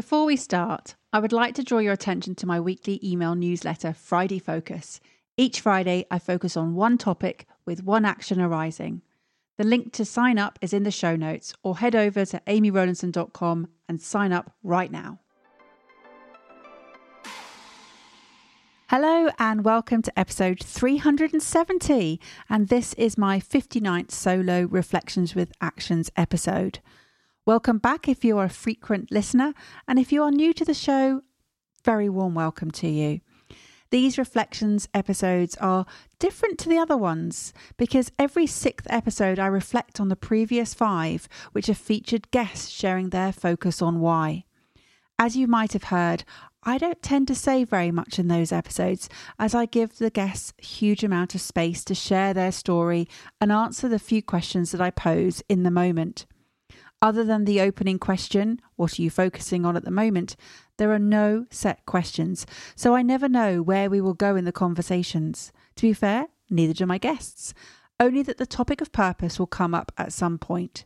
Before we start, I would like to draw your attention to my weekly email newsletter, Friday Focus. Each Friday, I focus on one topic with one action arising. The link to sign up is in the show notes, or head over to amyrowlinson.com and sign up right now. Hello, and welcome to episode 370. And this is my 59th solo Reflections with Actions episode. Welcome back if you're a frequent listener, and if you are new to the show, very warm welcome to you. These reflections episodes are different to the other ones because every sixth episode I reflect on the previous five, which have featured guests sharing their focus on why. As you might have heard, I don't tend to say very much in those episodes as I give the guests a huge amount of space to share their story and answer the few questions that I pose in the moment. Other than the opening question, what are you focusing on at the moment? There are no set questions, so I never know where we will go in the conversations. To be fair, neither do my guests, only that the topic of purpose will come up at some point.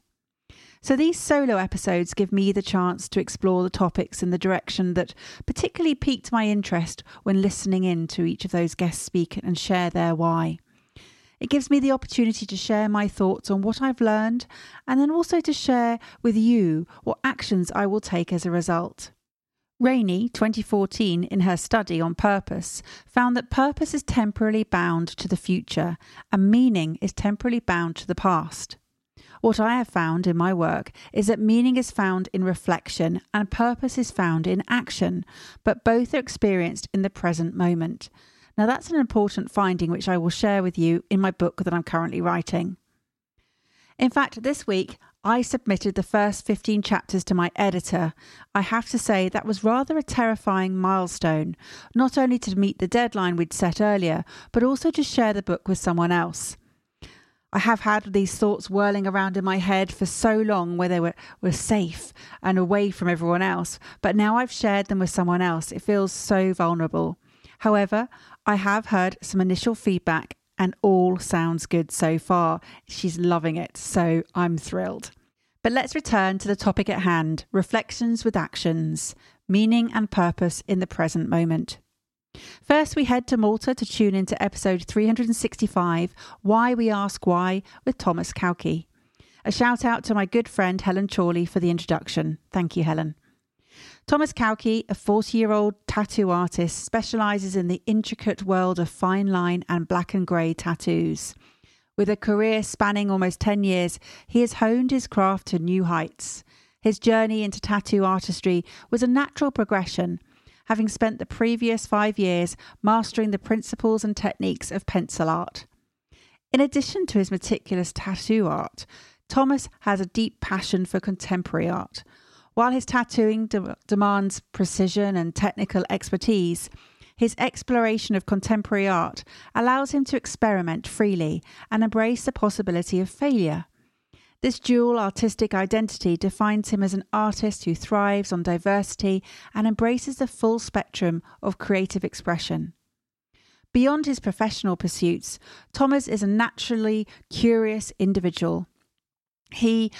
So these solo episodes give me the chance to explore the topics in the direction that particularly piqued my interest when listening in to each of those guests speak and share their why. It gives me the opportunity to share my thoughts on what I've learned and then also to share with you what actions I will take as a result. Rainey, 2014, in her study on purpose, found that purpose is temporarily bound to the future and meaning is temporarily bound to the past. What I have found in my work is that meaning is found in reflection and purpose is found in action, but both are experienced in the present moment. Now, that's an important finding which I will share with you in my book that I'm currently writing. In fact, this week I submitted the first 15 chapters to my editor. I have to say that was rather a terrifying milestone, not only to meet the deadline we'd set earlier, but also to share the book with someone else. I have had these thoughts whirling around in my head for so long where they were, were safe and away from everyone else, but now I've shared them with someone else. It feels so vulnerable. However, I have heard some initial feedback and all sounds good so far. She's loving it, so I'm thrilled. But let's return to the topic at hand reflections with actions, meaning and purpose in the present moment. First, we head to Malta to tune into episode 365 Why We Ask Why with Thomaz Cauchi. A shout out to my good friend Helen Chorley for the introduction. Thank you, Helen. Thomaz Cauchi, a 40 year old tattoo artist, specialises in the intricate world of fine line and black and grey tattoos. With a career spanning almost 10 years, he has honed his craft to new heights. His journey into tattoo artistry was a natural progression, having spent the previous five years mastering the principles and techniques of pencil art. In addition to his meticulous tattoo art, Thomaz has a deep passion for contemporary art. While his tattooing de- demands precision and technical expertise, his exploration of contemporary art allows him to experiment freely and embrace the possibility of failure. This dual artistic identity defines him as an artist who thrives on diversity and embraces the full spectrum of creative expression. Beyond his professional pursuits, Thomaz is a naturally curious individual. He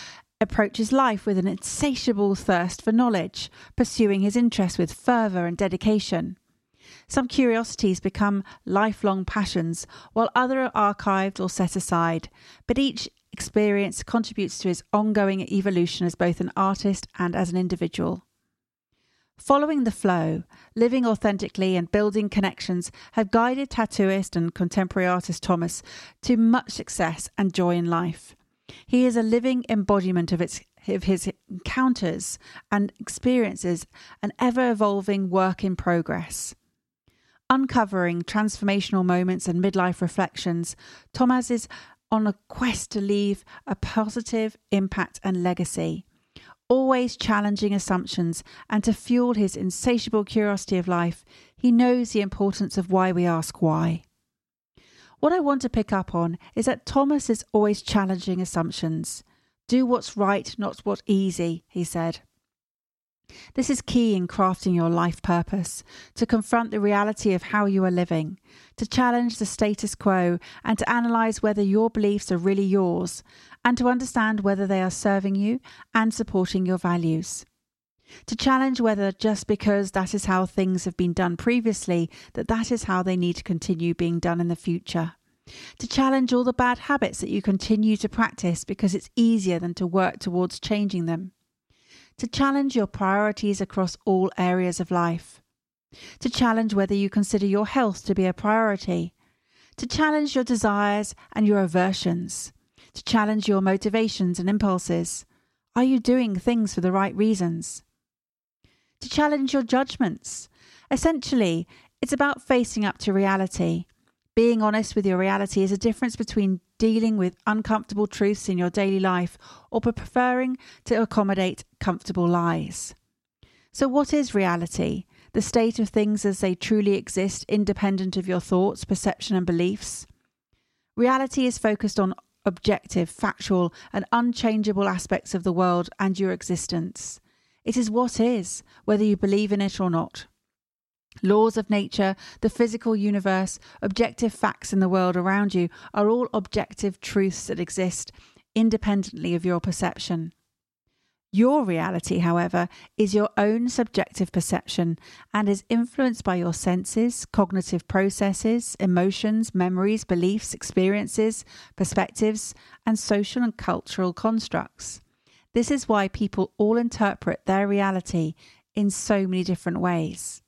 approaches life with an insatiable thirst for knowledge, pursuing his interests with fervour and dedication. Some curiosities become lifelong passions, while others are archived or set aside, but each experience contributes to his ongoing evolution as both an artist and as an individual. Following the flow, living authentically, and building connections have guided tattooist and contemporary artist Thomaz to much success and joy in life. He is a living embodiment of, its, of his encounters and experiences, an ever evolving work in progress. Uncovering transformational moments and midlife reflections, Thomaz is on a quest to leave a positive impact and legacy. always challenging assumptions, and to fuel his insatiable curiosity of life, he knows the importance of why we ask why. What I want to pick up on is that Thomaz is always challenging assumptions. Do what's right, not what's easy, he said. This is key in crafting your life purpose to confront the reality of how you are living, to challenge the status quo, and to analyze whether your beliefs are really yours, and to understand whether they are serving you and supporting your values. To challenge whether just because that is how things have been done previously, that that is how they need to continue being done in the future. To challenge all the bad habits that you continue to practice because it's easier than to work towards changing them to challenge your priorities across all areas of life, to challenge whether you consider your health to be a priority, to challenge your desires and your aversions, to challenge your motivations and impulses. Are you doing things for the right reasons? To challenge your judgments. Essentially, it's about facing up to reality being honest with your reality is a difference between dealing with uncomfortable truths in your daily life or preferring to accommodate comfortable lies. So, what is reality? The state of things as they truly exist, independent of your thoughts, perception, and beliefs. Reality is focused on objective, factual, and unchangeable aspects of the world and your existence. It is what is, whether you believe in it or not. Laws of nature, the physical universe, objective facts in the world around you are all objective truths that exist independently of your perception. Your reality, however, is your own subjective perception and is influenced by your senses, cognitive processes, emotions, memories, beliefs, experiences, perspectives, and social and cultural constructs. This is why people all interpret their reality in so many different ways.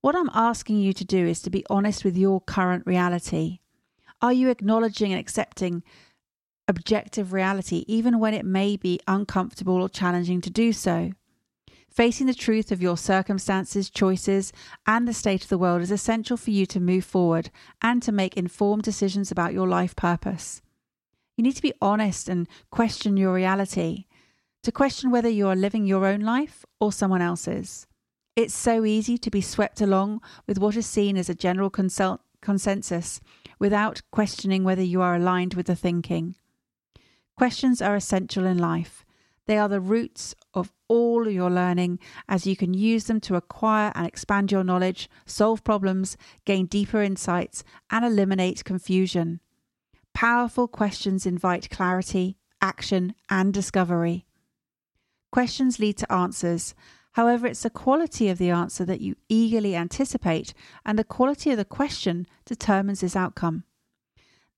What I'm asking you to do is to be honest with your current reality. Are you acknowledging and accepting objective reality, even when it may be uncomfortable or challenging to do so? Facing the truth of your circumstances, choices, and the state of the world is essential for you to move forward and to make informed decisions about your life purpose. You need to be honest and question your reality, to question whether you are living your own life or someone else's. It's so easy to be swept along with what is seen as a general consult- consensus without questioning whether you are aligned with the thinking. Questions are essential in life. They are the roots of all your learning as you can use them to acquire and expand your knowledge, solve problems, gain deeper insights, and eliminate confusion. Powerful questions invite clarity, action, and discovery. Questions lead to answers, However, it's the quality of the answer that you eagerly anticipate, and the quality of the question determines its outcome.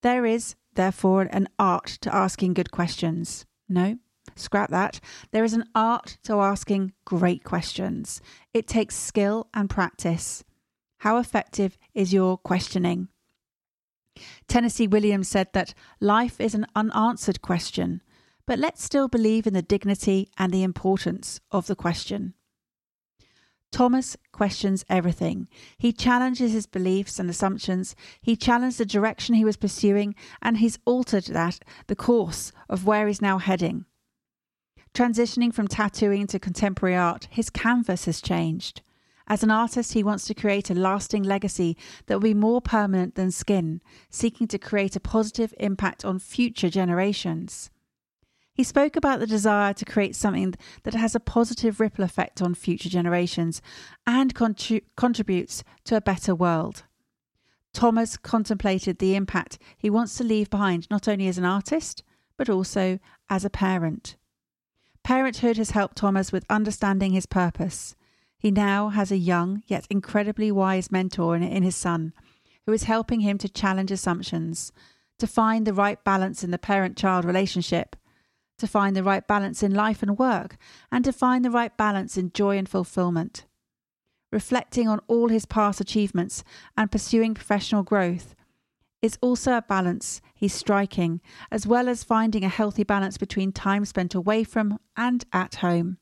There is, therefore, an art to asking good questions. No, scrap that. There is an art to asking great questions. It takes skill and practice. How effective is your questioning? Tennessee Williams said that life is an unanswered question, but let's still believe in the dignity and the importance of the question. Thomaz questions everything. He challenges his beliefs and assumptions. He challenged the direction he was pursuing, and he's altered that, the course of where he's now heading. Transitioning from tattooing to contemporary art, his canvas has changed. As an artist, he wants to create a lasting legacy that will be more permanent than skin, seeking to create a positive impact on future generations. He spoke about the desire to create something that has a positive ripple effect on future generations and contributes to a better world. Thomaz contemplated the impact he wants to leave behind not only as an artist, but also as a parent. Parenthood has helped Thomaz with understanding his purpose. He now has a young yet incredibly wise mentor in, his son, who is helping him to challenge assumptions, to find the right balance in the parent child relationship, to find the right balance in life and work, and to find the right balance in joy and fulfillment. Reflecting on all his past achievements and pursuing professional growth is also a balance he's striking, as well as finding a healthy balance between time spent away from and at home.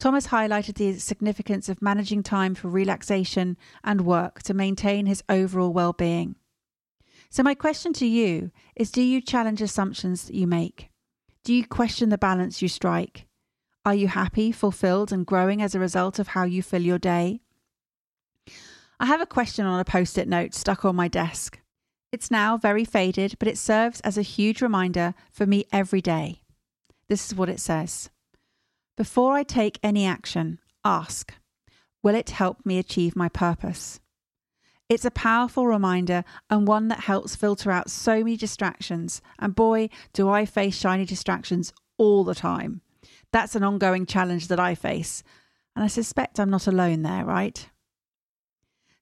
Thomaz highlighted the significance of managing time for relaxation and work to maintain his overall well being. So, my question to you is Do you challenge assumptions that you make? Do you question the balance you strike? Are you happy, fulfilled, and growing as a result of how you fill your day? I have a question on a post it note stuck on my desk. It's now very faded, but it serves as a huge reminder for me every day. This is what it says Before I take any action, ask, Will it help me achieve my purpose? It's a powerful reminder and one that helps filter out so many distractions. And boy, do I face shiny distractions all the time. That's an ongoing challenge that I face. And I suspect I'm not alone there, right?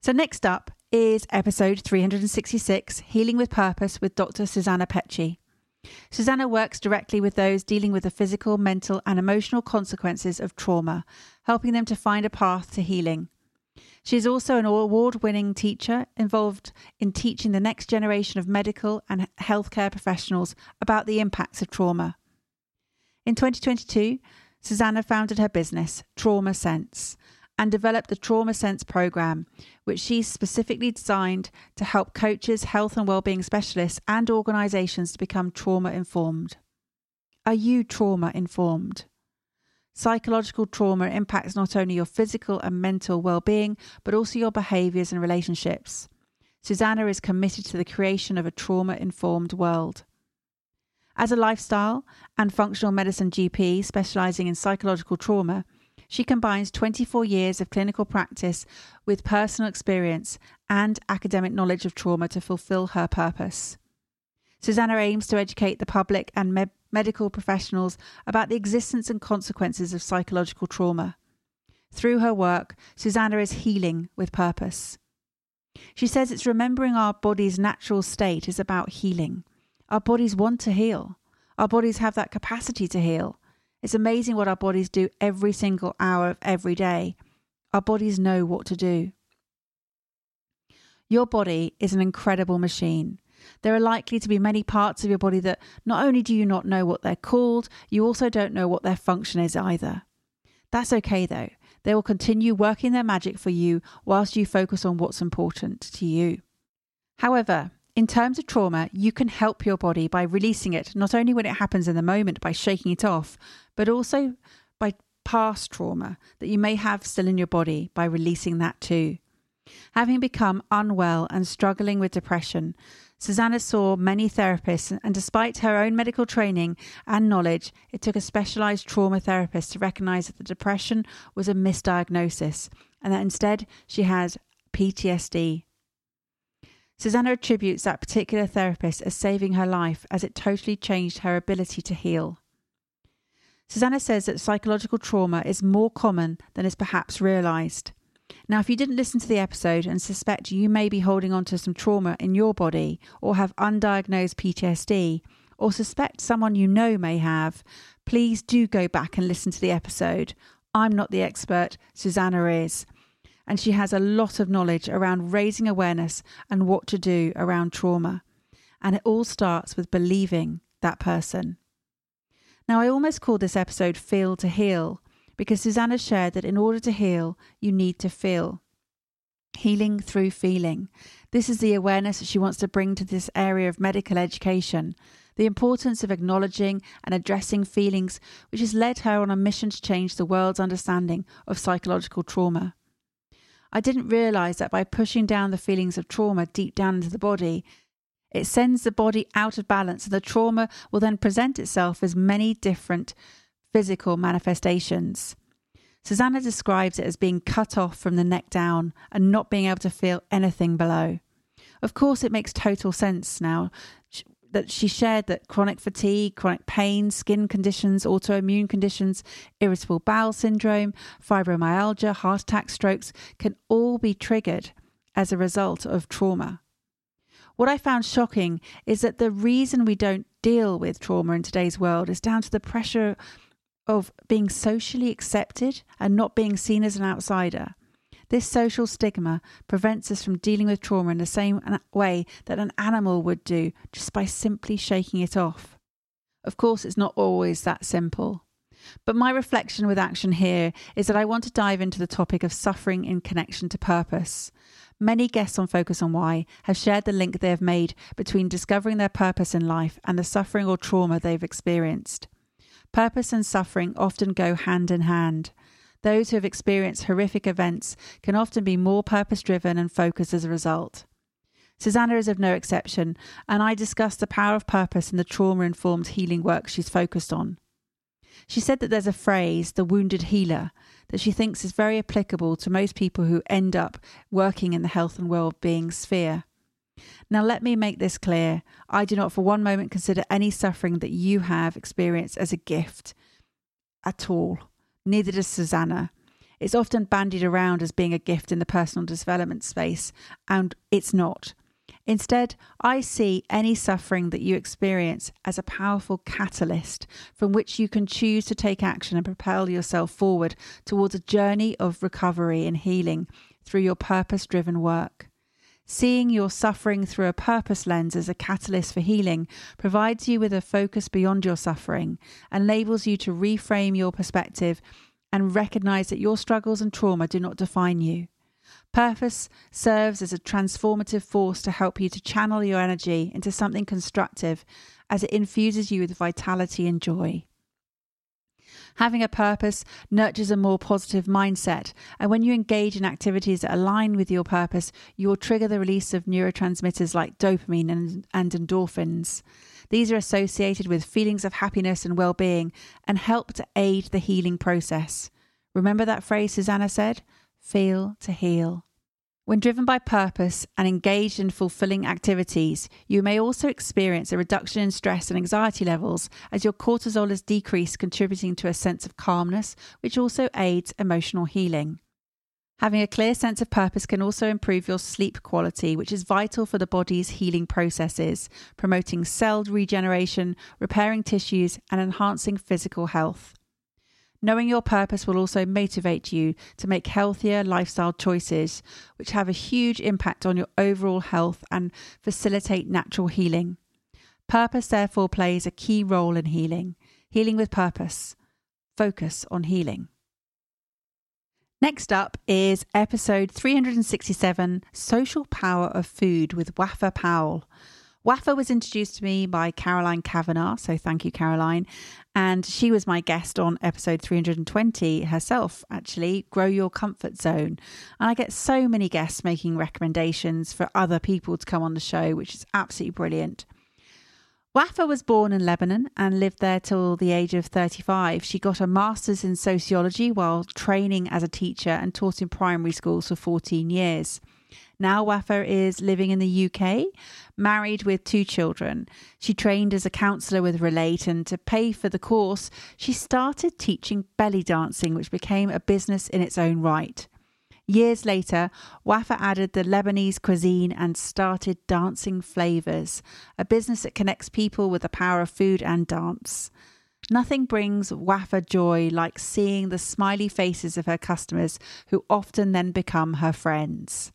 So, next up is episode 366 Healing with Purpose with Dr. Susanna Petche. Susanna works directly with those dealing with the physical, mental, and emotional consequences of trauma, helping them to find a path to healing. She is also an award winning teacher involved in teaching the next generation of medical and healthcare professionals about the impacts of trauma. In 2022, Susanna founded her business, Trauma Sense, and developed the Trauma Sense program, which she specifically designed to help coaches, health and well-being specialists, and organizations to become trauma informed. Are you trauma informed? Psychological trauma impacts not only your physical and mental well-being, but also your behaviors and relationships. Susanna is committed to the creation of a trauma-informed world. As a lifestyle and functional medicine GP specializing in psychological trauma, she combines 24 years of clinical practice with personal experience and academic knowledge of trauma to fulfill her purpose. Susanna aims to educate the public and me- medical professionals about the existence and consequences of psychological trauma. Through her work, Susanna is healing with purpose. She says it's remembering our body's natural state is about healing. Our bodies want to heal. Our bodies have that capacity to heal. It's amazing what our bodies do every single hour of every day. Our bodies know what to do. Your body is an incredible machine. There are likely to be many parts of your body that not only do you not know what they're called, you also don't know what their function is either. That's okay though. They will continue working their magic for you whilst you focus on what's important to you. However, in terms of trauma, you can help your body by releasing it, not only when it happens in the moment by shaking it off, but also by past trauma that you may have still in your body by releasing that too. Having become unwell and struggling with depression, Susanna saw many therapists, and despite her own medical training and knowledge, it took a specialized trauma therapist to recognize that the depression was a misdiagnosis and that instead she had PTSD Susanna attributes that particular therapist as saving her life as it totally changed her ability to heal. Susanna says that psychological trauma is more common than is perhaps realised. Now, if you didn't listen to the episode and suspect you may be holding on to some trauma in your body or have undiagnosed PTSD, or suspect someone you know may have, please do go back and listen to the episode. I'm not the expert, Susanna is and she has a lot of knowledge around raising awareness and what to do around trauma. And it all starts with believing that person. Now, I almost called this episode Feel to Heal because Susanna shared that in order to heal, you need to feel. Healing through feeling. This is the awareness she wants to bring to this area of medical education. The importance of acknowledging and addressing feelings, which has led her on a mission to change the world's understanding of psychological trauma. I didn't realize that by pushing down the feelings of trauma deep down into the body, it sends the body out of balance, and the trauma will then present itself as many different physical manifestations. Susanna describes it as being cut off from the neck down and not being able to feel anything below. Of course, it makes total sense now that she shared that chronic fatigue, chronic pain, skin conditions, autoimmune conditions, irritable bowel syndrome, fibromyalgia, heart attack, strokes can all be triggered as a result of trauma. What I found shocking is that the reason we don't deal with trauma in today's world is down to the pressure of being socially accepted and not being seen as an outsider. This social stigma prevents us from dealing with trauma in the same way that an animal would do just by simply shaking it off. Of course, it's not always that simple. But my reflection with action here is that I want to dive into the topic of suffering in connection to purpose. Many guests on Focus on Why have shared the link they have made between discovering their purpose in life and the suffering or trauma they've experienced. Purpose and suffering often go hand in hand. Those who have experienced horrific events can often be more purpose driven and focused as a result. Susanna is of no exception, and I discussed the power of purpose in the trauma informed healing work she's focused on. She said that there's a phrase, the wounded healer, that she thinks is very applicable to most people who end up working in the health and well-being sphere. Now, let me make this clear. I do not for one moment consider any suffering that you have experienced as a gift at all. Neither does Susanna. It's often bandied around as being a gift in the personal development space, and it's not. Instead, I see any suffering that you experience as a powerful catalyst from which you can choose to take action and propel yourself forward towards a journey of recovery and healing through your purpose driven work. Seeing your suffering through a purpose lens as a catalyst for healing provides you with a focus beyond your suffering, and enables you to reframe your perspective and recognize that your struggles and trauma do not define you. Purpose serves as a transformative force to help you to channel your energy into something constructive as it infuses you with vitality and joy. Having a purpose nurtures a more positive mindset, and when you engage in activities that align with your purpose, you will trigger the release of neurotransmitters like dopamine and, and endorphins. These are associated with feelings of happiness and well being and help to aid the healing process. Remember that phrase Susanna said? feel to heal. When driven by purpose and engaged in fulfilling activities, you may also experience a reduction in stress and anxiety levels as your cortisol is decreased, contributing to a sense of calmness, which also aids emotional healing. Having a clear sense of purpose can also improve your sleep quality, which is vital for the body's healing processes, promoting cell regeneration, repairing tissues, and enhancing physical health. Knowing your purpose will also motivate you to make healthier lifestyle choices, which have a huge impact on your overall health and facilitate natural healing. Purpose, therefore, plays a key role in healing. Healing with purpose. Focus on healing. Next up is episode 367 Social Power of Food with Wafaa Powell. Wafaa was introduced to me by Caroline Kavanagh, so thank you, Caroline. And she was my guest on episode 320 herself, actually, Grow Your Comfort Zone. And I get so many guests making recommendations for other people to come on the show, which is absolutely brilliant. Wafaa was born in Lebanon and lived there till the age of 35. She got a master's in sociology while training as a teacher and taught in primary schools for 14 years. Now Wafaa is living in the UK, married with two children. She trained as a counsellor with Relate, and to pay for the course, she started teaching belly dancing, which became a business in its own right. Years later, Wafaa added the Lebanese cuisine and started Dancing Flavors, a business that connects people with the power of food and dance. Nothing brings Wafaa joy like seeing the smiley faces of her customers, who often then become her friends.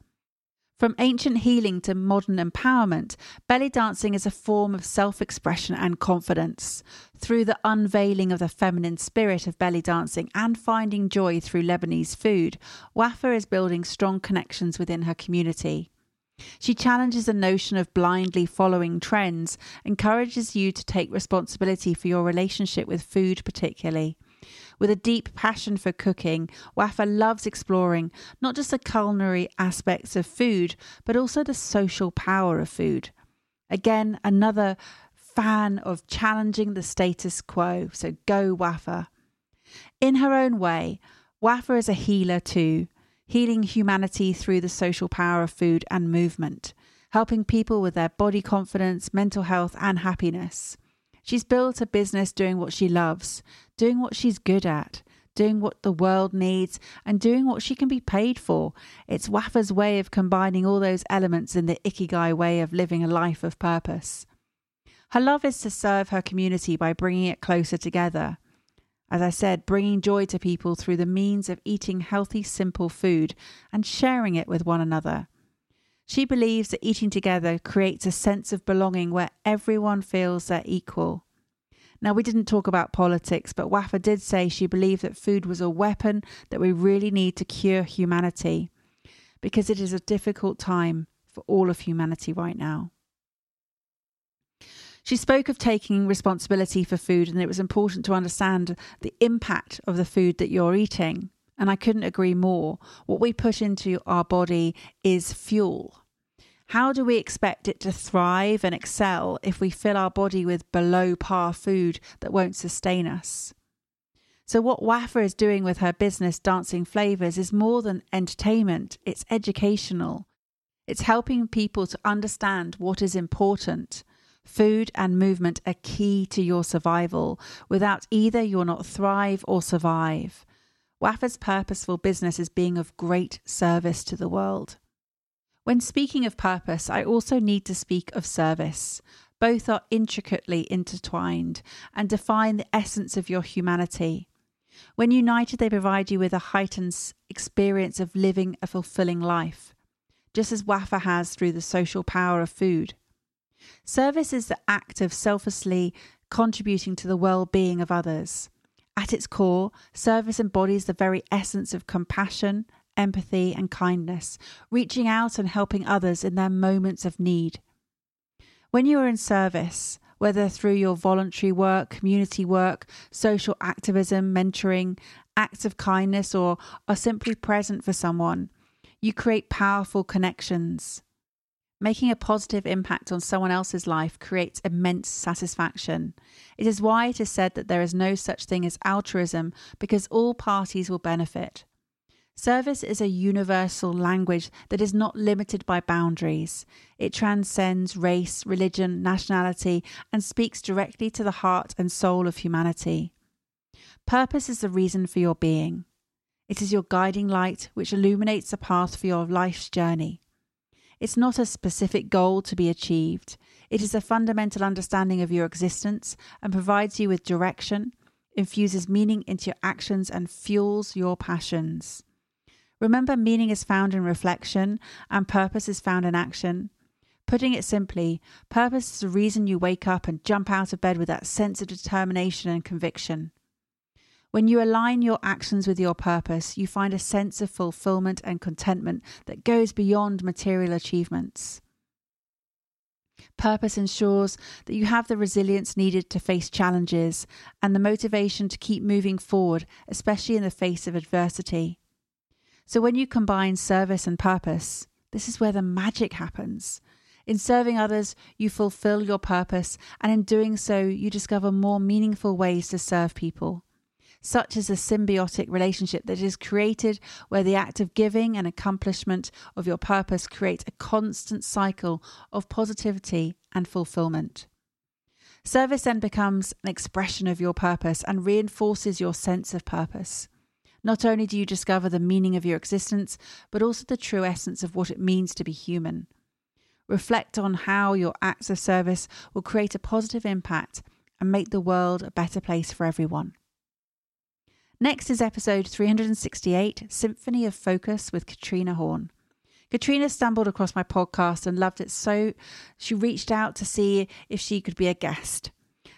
From ancient healing to modern empowerment, belly dancing is a form of self expression and confidence. Through the unveiling of the feminine spirit of belly dancing and finding joy through Lebanese food, Wafaa is building strong connections within her community. She challenges the notion of blindly following trends, encourages you to take responsibility for your relationship with food, particularly. With a deep passion for cooking, Wafaa loves exploring not just the culinary aspects of food, but also the social power of food. Again, another fan of challenging the status quo, so go Wafaa. In her own way, Wafaa is a healer too, healing humanity through the social power of food and movement, helping people with their body confidence, mental health, and happiness. She's built a business doing what she loves, doing what she's good at, doing what the world needs, and doing what she can be paid for. It's Wafaa's way of combining all those elements in the Ikigai way of living a life of purpose. Her love is to serve her community by bringing it closer together. As I said, bringing joy to people through the means of eating healthy, simple food and sharing it with one another. She believes that eating together creates a sense of belonging where everyone feels they're equal. Now, we didn't talk about politics, but Wafaa did say she believed that food was a weapon that we really need to cure humanity. because it is a difficult time for all of humanity right now. She spoke of taking responsibility for food and it was important to understand the impact of the food that you're eating. And I couldn't agree more. What we put into our body is fuel. How do we expect it to thrive and excel if we fill our body with below par food that won't sustain us? So, what Wafaa is doing with her business, Dancing Flavors, is more than entertainment, it's educational. It's helping people to understand what is important. Food and movement are key to your survival. Without either, you'll not thrive or survive. Wafaa's purposeful business is being of great service to the world. When speaking of purpose, I also need to speak of service. Both are intricately intertwined and define the essence of your humanity. When united, they provide you with a heightened experience of living a fulfilling life, just as Wafaa has through the social power of food. Service is the act of selflessly contributing to the well being of others. At its core, service embodies the very essence of compassion, empathy, and kindness, reaching out and helping others in their moments of need. When you are in service, whether through your voluntary work, community work, social activism, mentoring, acts of kindness, or are simply present for someone, you create powerful connections. Making a positive impact on someone else's life creates immense satisfaction. It is why it is said that there is no such thing as altruism because all parties will benefit. Service is a universal language that is not limited by boundaries. It transcends race, religion, nationality, and speaks directly to the heart and soul of humanity. Purpose is the reason for your being. It is your guiding light which illuminates the path for your life's journey. It's not a specific goal to be achieved. It is a fundamental understanding of your existence and provides you with direction, infuses meaning into your actions, and fuels your passions. Remember, meaning is found in reflection and purpose is found in action. Putting it simply, purpose is the reason you wake up and jump out of bed with that sense of determination and conviction. When you align your actions with your purpose, you find a sense of fulfillment and contentment that goes beyond material achievements. Purpose ensures that you have the resilience needed to face challenges and the motivation to keep moving forward, especially in the face of adversity. So, when you combine service and purpose, this is where the magic happens. In serving others, you fulfill your purpose, and in doing so, you discover more meaningful ways to serve people such as a symbiotic relationship that is created where the act of giving and accomplishment of your purpose create a constant cycle of positivity and fulfillment. Service then becomes an expression of your purpose and reinforces your sense of purpose. Not only do you discover the meaning of your existence, but also the true essence of what it means to be human. Reflect on how your acts of service will create a positive impact and make the world a better place for everyone. Next is episode 368 Symphony of Focus with Katrine Horn. Katrine stumbled across my podcast and loved it so she reached out to see if she could be a guest.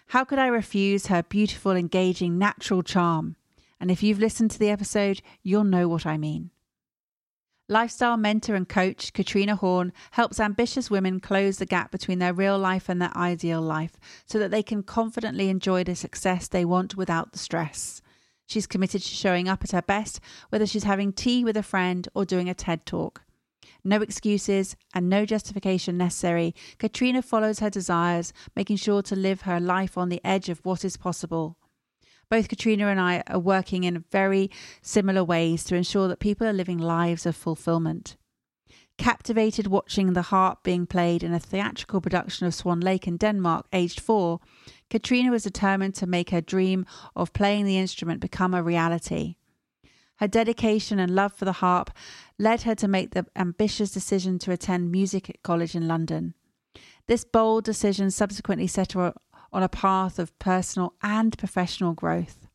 How could I refuse her beautiful, engaging, natural charm? And if you've listened to the episode, you'll know what I mean. Lifestyle mentor and coach Katrine Horn helps ambitious women close the gap between their real life and their ideal life so that they can confidently enjoy the success they want without the stress. She's committed to showing up at her best, whether she's having tea with a friend or doing a TED talk. No excuses and no justification necessary. Katrine follows her desires, making sure to live her life on the edge of what is possible. Both Katrine and I are working in very similar ways to ensure that people are living lives of fulfillment. Captivated watching the harp being played in a theatrical production of Swan Lake in Denmark, aged four, Katrine was determined to make her dream of playing the instrument become a reality. Her dedication and love for the harp led her to make the ambitious decision to attend music college in London. This bold decision subsequently set her on a path of personal and professional growth.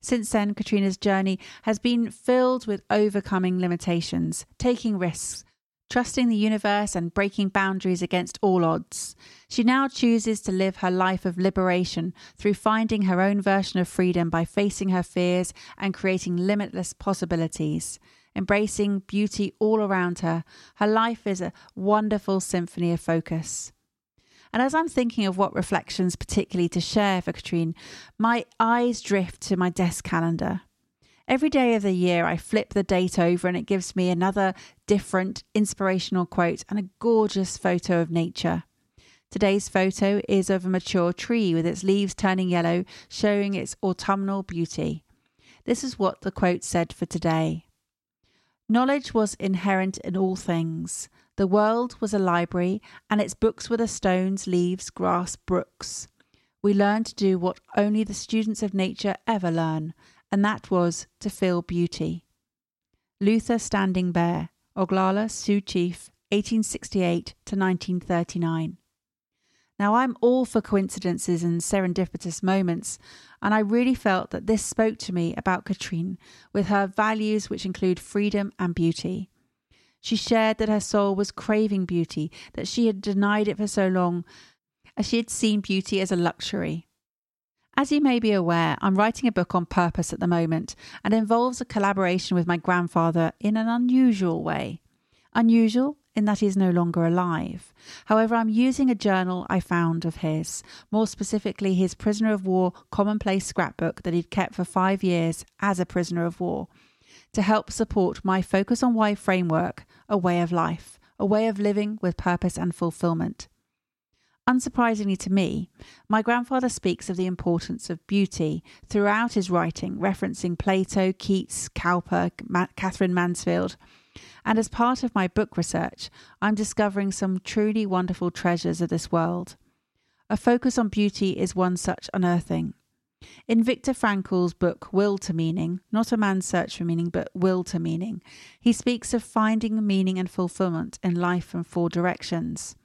Since then, Katrine's journey has been filled with overcoming limitations, taking risks, trusting the universe and breaking boundaries against all odds. She now chooses to live her life of liberation through finding her own version of freedom by facing her fears and creating limitless possibilities. embracing beauty all around her. Her life is a wonderful symphony of focus. And as I'm thinking of what reflections particularly to share for Katrine, my eyes drift to my desk calendar. Every day of the year, I flip the date over and it gives me another different inspirational quote and a gorgeous photo of nature. Today's photo is of a mature tree with its leaves turning yellow, showing its autumnal beauty. This is what the quote said for today Knowledge was inherent in all things. The world was a library, and its books were the stones, leaves, grass, brooks. We learned to do what only the students of nature ever learn, and that was to feel beauty. Luther Standing Bear, Oglala Sioux Chief, 1868 to 1939. Now, I'm all for coincidences and serendipitous moments, and I really felt that this spoke to me about Katrine with her values, which include freedom and beauty. She shared that her soul was craving beauty, that she had denied it for so long, as she had seen beauty as a luxury. As you may be aware, I'm writing a book on purpose at the moment and involves a collaboration with my grandfather in an unusual way. Unusual in that he is no longer alive. However, I'm using a journal I found of his, more specifically his prisoner of war commonplace scrapbook that he'd kept for five years as a prisoner of war, to help support my Focus on Why framework, a way of life, a way of living with purpose and fulfillment. Unsurprisingly to me, my grandfather speaks of the importance of beauty throughout his writing, referencing Plato, Keats, Cowper, Ma- Katherine Mansfield. And as part of my book research, I'm discovering some truly wonderful treasures of this world. A focus on beauty is one such unearthing. In Viktor Frankl's book Will to Meaning, not a man's search for meaning, but will to meaning, he speaks of finding meaning and fulfillment in life from four directions.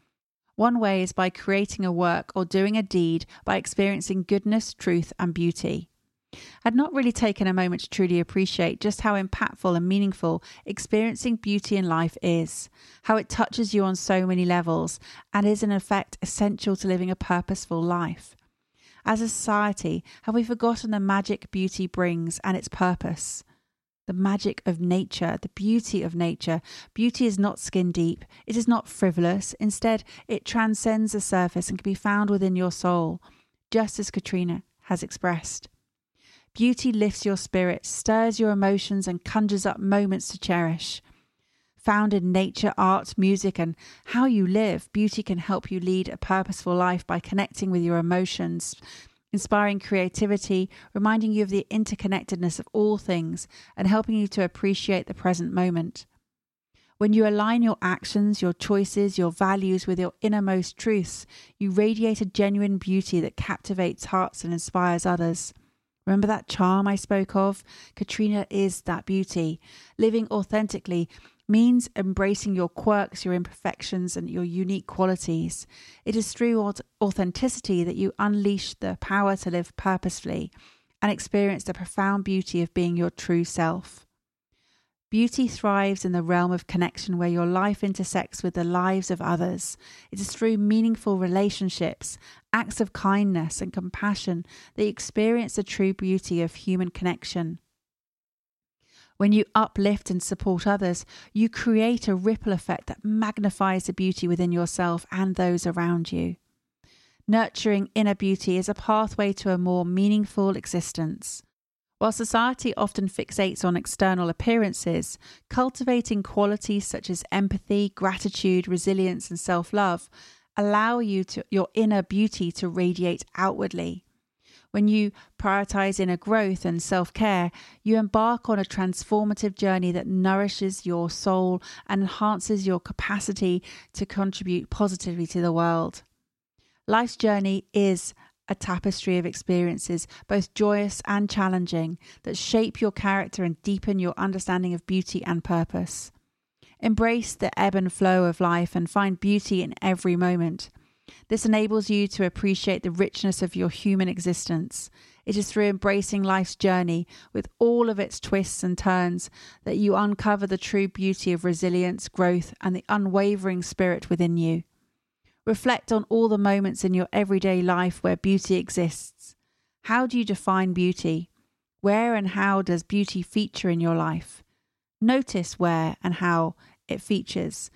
One way is by creating a work or doing a deed by experiencing goodness, truth, and beauty. I'd not really taken a moment to truly appreciate just how impactful and meaningful experiencing beauty in life is, how it touches you on so many levels, and is in effect essential to living a purposeful life. As a society, have we forgotten the magic beauty brings and its purpose? the magic of nature, the beauty of nature. Beauty is not skin deep, it is not frivolous. Instead, it transcends the surface and can be found within your soul, just as Katrine has expressed. Beauty lifts your spirit, stirs your emotions, and conjures up moments to cherish. Found in nature, art, music, and how you live, beauty can help you lead a purposeful life by connecting with your emotions, inspiring creativity, reminding you of the interconnectedness of all things, and helping you to appreciate the present moment. When you align your actions, your choices, your values with your innermost truths, you radiate a genuine beauty that captivates hearts and inspires others. Remember that charm I spoke of? Katrine is that beauty. Living authentically means embracing your quirks, your imperfections, and your unique qualities. It is through authenticity that you unleash the power to live purposefully and experience the profound beauty of being your true self. Beauty thrives in the realm of connection where your life intersects with the lives of others. It is through meaningful relationships, acts of kindness, and compassion that you experience the true beauty of human connection. When you uplift and support others, you create a ripple effect that magnifies the beauty within yourself and those around you. Nurturing inner beauty is a pathway to a more meaningful existence. While society often fixates on external appearances, cultivating qualities such as empathy, gratitude, resilience, and self love allow you to, your inner beauty to radiate outwardly. When you prioritize inner growth and self care, you embark on a transformative journey that nourishes your soul and enhances your capacity to contribute positively to the world. Life's journey is a tapestry of experiences, both joyous and challenging, that shape your character and deepen your understanding of beauty and purpose. Embrace the ebb and flow of life and find beauty in every moment. This enables you to appreciate the richness of your human existence. It is through embracing life's journey with all of its twists and turns that you uncover the true beauty of resilience, growth, and the unwavering spirit within you. Reflect on all the moments in your everyday life where beauty exists. How do you define beauty? Where and how does beauty feature in your life? Notice where and how it features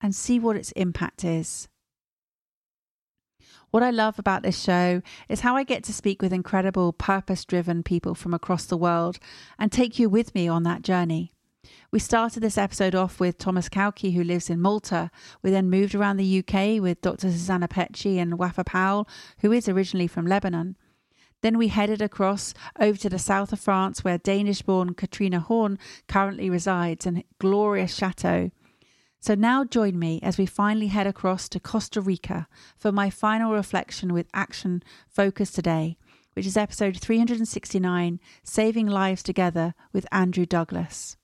and see what its impact is. What I love about this show is how I get to speak with incredible, purpose driven people from across the world and take you with me on that journey. We started this episode off with Thomaz Cauchi, who lives in Malta. We then moved around the UK with Dr. Susanna Petche and Wafaa Powell, who is originally from Lebanon. Then we headed across over to the south of France, where Danish born Katrine Horn currently resides in glorious chateau. So now join me as we finally head across to Costa Rica for my final reflection with action focus today, which is episode 369 Saving Lives Together with Andrew Douglas.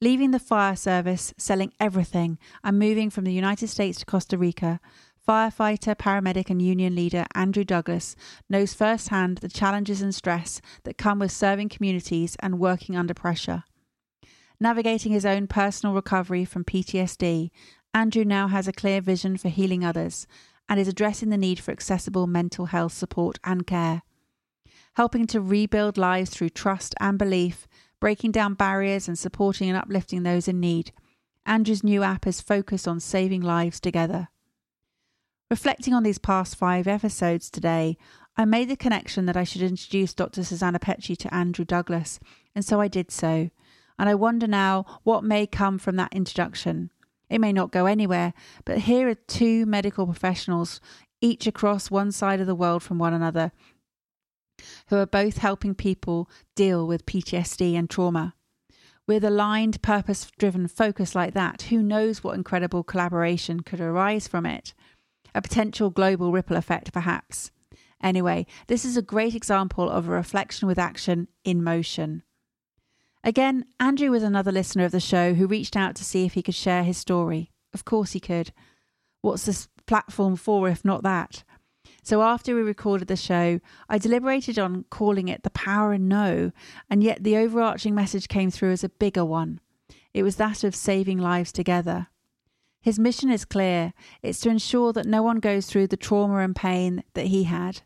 Leaving the fire service, selling everything, and moving from the United States to Costa Rica, firefighter, paramedic, and union leader Andrew Douglas knows firsthand the challenges and stress that come with serving communities and working under pressure. Navigating his own personal recovery from PTSD, Andrew now has a clear vision for healing others and is addressing the need for accessible mental health support and care. Helping to rebuild lives through trust and belief, breaking down barriers and supporting and uplifting those in need. Andrew's new app is focused on saving lives together. Reflecting on these past five episodes today, I made the connection that I should introduce Dr. Susanna Petche to Andrew Douglas, and so I did so. And I wonder now what may come from that introduction. It may not go anywhere, but here are two medical professionals, each across one side of the world from one another, who are both helping people deal with PTSD and trauma. With aligned, purpose driven focus like that, who knows what incredible collaboration could arise from it? A potential global ripple effect, perhaps. Anyway, this is a great example of a reflection with action in motion. Again, Andrew was another listener of the show who reached out to see if he could share his story. Of course he could. What's this platform for if not that? So after we recorded the show, I deliberated on calling it The Power in No, and yet the overarching message came through as a bigger one. It was that of saving lives together. His mission is clear it's to ensure that no one goes through the trauma and pain that he had,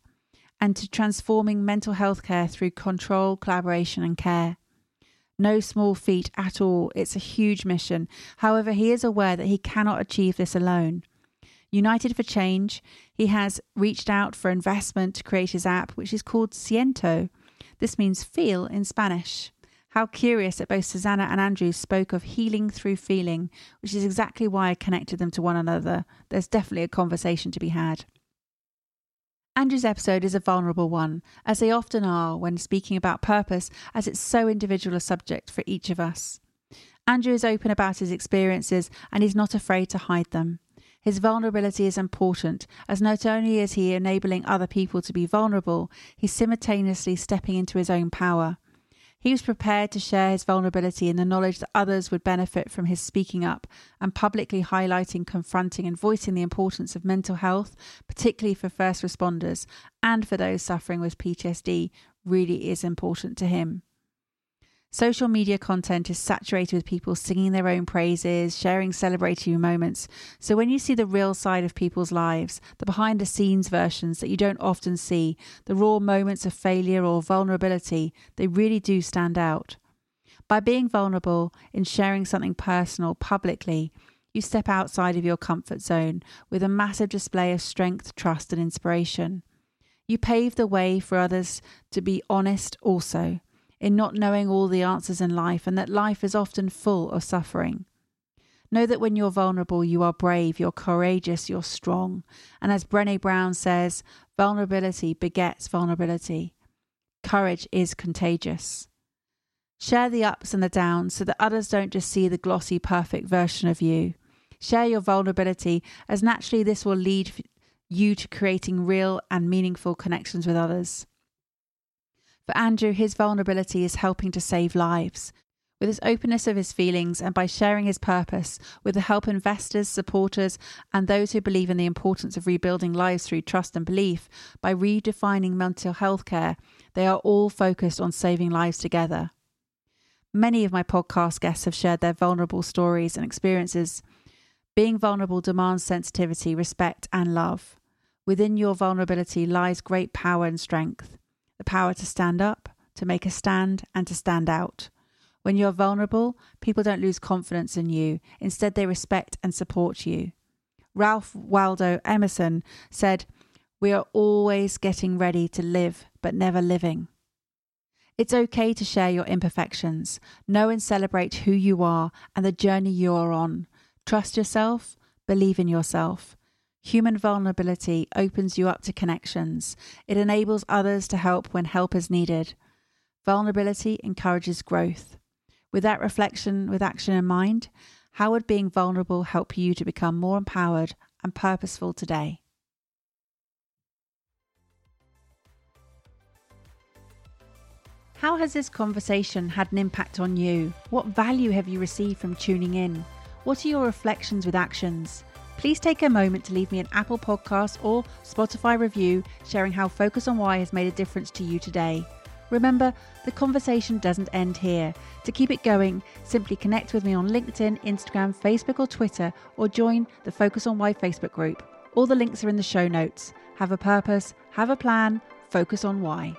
and to transforming mental health care through control, collaboration, and care. No small feat at all, it's a huge mission. However, he is aware that he cannot achieve this alone. United for Change, he has reached out for investment to create his app, which is called Siento. This means feel in Spanish. How curious that both Susanna and Andrew spoke of healing through feeling, which is exactly why I connected them to one another. There's definitely a conversation to be had. Andrew's episode is a vulnerable one, as they often are when speaking about purpose, as it's so individual a subject for each of us. Andrew is open about his experiences and he's not afraid to hide them. His vulnerability is important, as not only is he enabling other people to be vulnerable, he's simultaneously stepping into his own power. He was prepared to share his vulnerability in the knowledge that others would benefit from his speaking up and publicly highlighting, confronting, and voicing the importance of mental health, particularly for first responders and for those suffering with PTSD, really is important to him. Social media content is saturated with people singing their own praises, sharing celebratory moments. So when you see the real side of people's lives, the behind the scenes versions that you don't often see, the raw moments of failure or vulnerability, they really do stand out. By being vulnerable in sharing something personal publicly, you step outside of your comfort zone with a massive display of strength, trust, and inspiration. You pave the way for others to be honest also in not knowing all the answers in life and that life is often full of suffering. Know that when you're vulnerable, you are brave, you're courageous, you're strong. And as Brene Brown says, vulnerability begets vulnerability. Courage is contagious. Share the ups and the downs so that others don't just see the glossy, perfect version of you. Share your vulnerability, as naturally this will lead you to creating real and meaningful connections with others. For Andrew, his vulnerability is helping to save lives. With his openness of his feelings and by sharing his purpose with the help investors, supporters, and those who believe in the importance of rebuilding lives through trust and belief, by redefining mental health care, they are all focused on saving lives together. Many of my podcast guests have shared their vulnerable stories and experiences. Being vulnerable demands sensitivity, respect, and love. Within your vulnerability lies great power and strength the power to stand up, to make a stand, and to stand out. When you're vulnerable, people don't lose confidence in you. Instead, they respect and support you. Ralph Waldo Emerson said, We are always getting ready to live, but never living. It's okay to share your imperfections. Know and celebrate who you are and the journey you are on. Trust yourself, believe in yourself. Human vulnerability opens you up to connections. It enables others to help when help is needed. Vulnerability encourages growth. With that reflection with action in mind, how would being vulnerable help you to become more empowered and purposeful today? How has this conversation had an impact on you? What value have you received from tuning in? What are your reflections with actions? Please take a moment to leave me an Apple Podcast or Spotify review sharing how Focus on Why has made a difference to you today. Remember, the conversation doesn't end here. To keep it going, simply connect with me on LinkedIn, Instagram, Facebook, or Twitter, or join the Focus on Why Facebook group. All the links are in the show notes. Have a purpose, have a plan, focus on why.